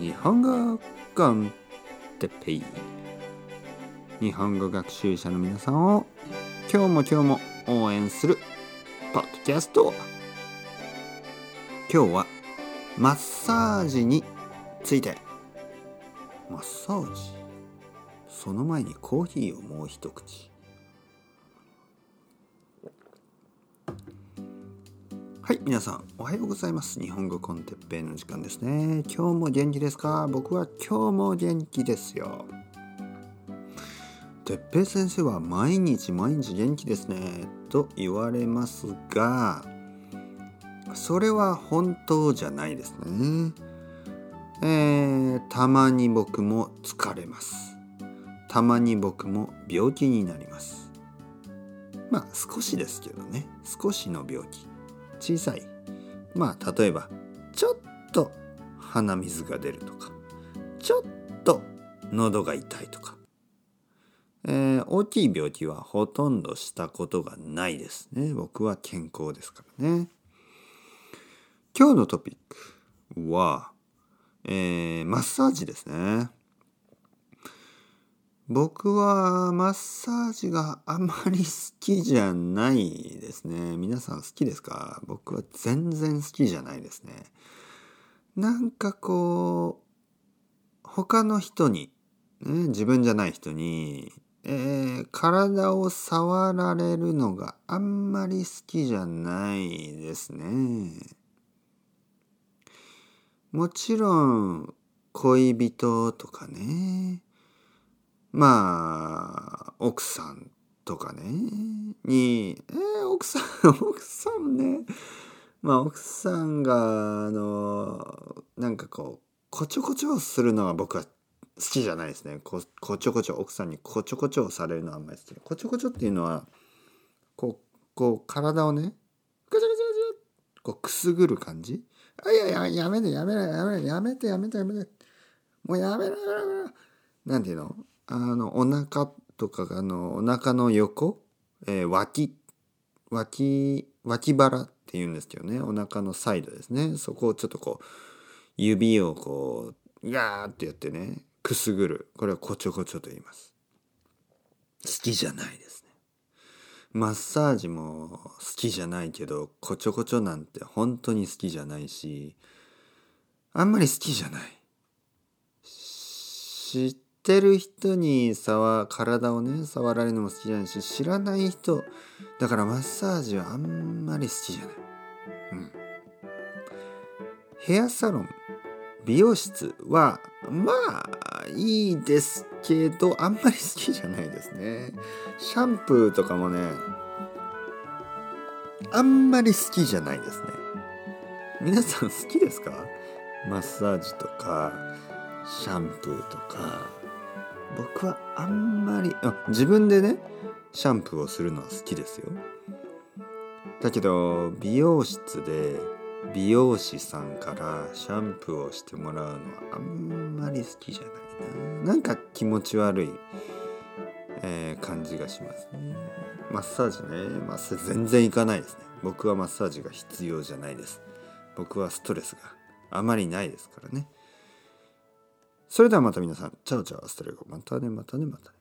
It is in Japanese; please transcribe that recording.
日本語コンテッペイ日本語学習者の皆さんを今日も今日も応援するポッドキャスト。今日はマッサージについて。マッサージ。その前にコーヒーをもう一口。はい皆さんおはようございます。日本語コンテッペイの時間ですね。今日も元気ですか？僕は今日も元気ですよ。てっぺい先生は毎日毎日元気ですね。と言われますがそれは本当じゃないですね。えー、たまに僕も疲れます。たまに僕も病気になります。まあ少しですけどね。少しの病気。小さい。まあ例えばちょっと鼻水が出るとかちょっと喉が痛いとか、えー、大きい病気はほとんどしたことがないですね。僕は健康ですからね。今日のトピックは、えー、マッサージですね。僕はマッサージがあまり好きじゃないですね。皆さん好きですか？僕は全然好きじゃないですね。なんかこう、他の人に、ね、自分じゃない人に、えー、体を触られるのがあんまり好きじゃないですね。もちろん恋人とかね、まあ、奥さんとかね、に、えー、奥さん、奥さんね、まあ奥さんが、あの、なんかこう、こちょこちょするのは僕は好きじゃないですね。ここちょこちょ、奥さんにこちょこちょされるのはあんまり好き。こちょこちょっていうのは、こう、こう、体をね、ガチャガチャガチャこう、くすぐる感じあ、いやいや、やめて、やめて、やめて、やめて、やめて、やめて。もうやめろ、やめろ、やめろ。なんていうの？あの、お腹とかが、あの、お腹の横、えー、脇、脇、脇腹って言うんですけどね。お腹のサイドですね。そこをちょっとこう、指をこう、ガーってやってね、くすぐる。これはこちょこちょと言います。好きじゃないですね。マッサージも好きじゃないけど、こちょこちょなんて本当に好きじゃないし、あんまり好きじゃない。知ってる人に触体をね触られるのも好きじゃないし知らない人だからマッサージはあんまり好きじゃない。うん。ヘアサロン美容室はまあいいですけどあんまり好きじゃないですね。シャンプーとかもねあんまり好きじゃないですね。皆さん好きですか？マッサージとかシャンプーとか僕はあんまりあ自分でねシャンプーをするのは好きですよ。だけど美容室で美容師さんからシャンプーをしてもらうのはあんまり好きじゃないな。なんか気持ち悪い、えー、感じがしますね。マッサージねマッサージ全然いかないですね。僕はマッサージが必要じゃないです。僕はストレスがあまりないですからね。それではまた皆さん、チャオチャオアストレゴ。またね、またね、またね。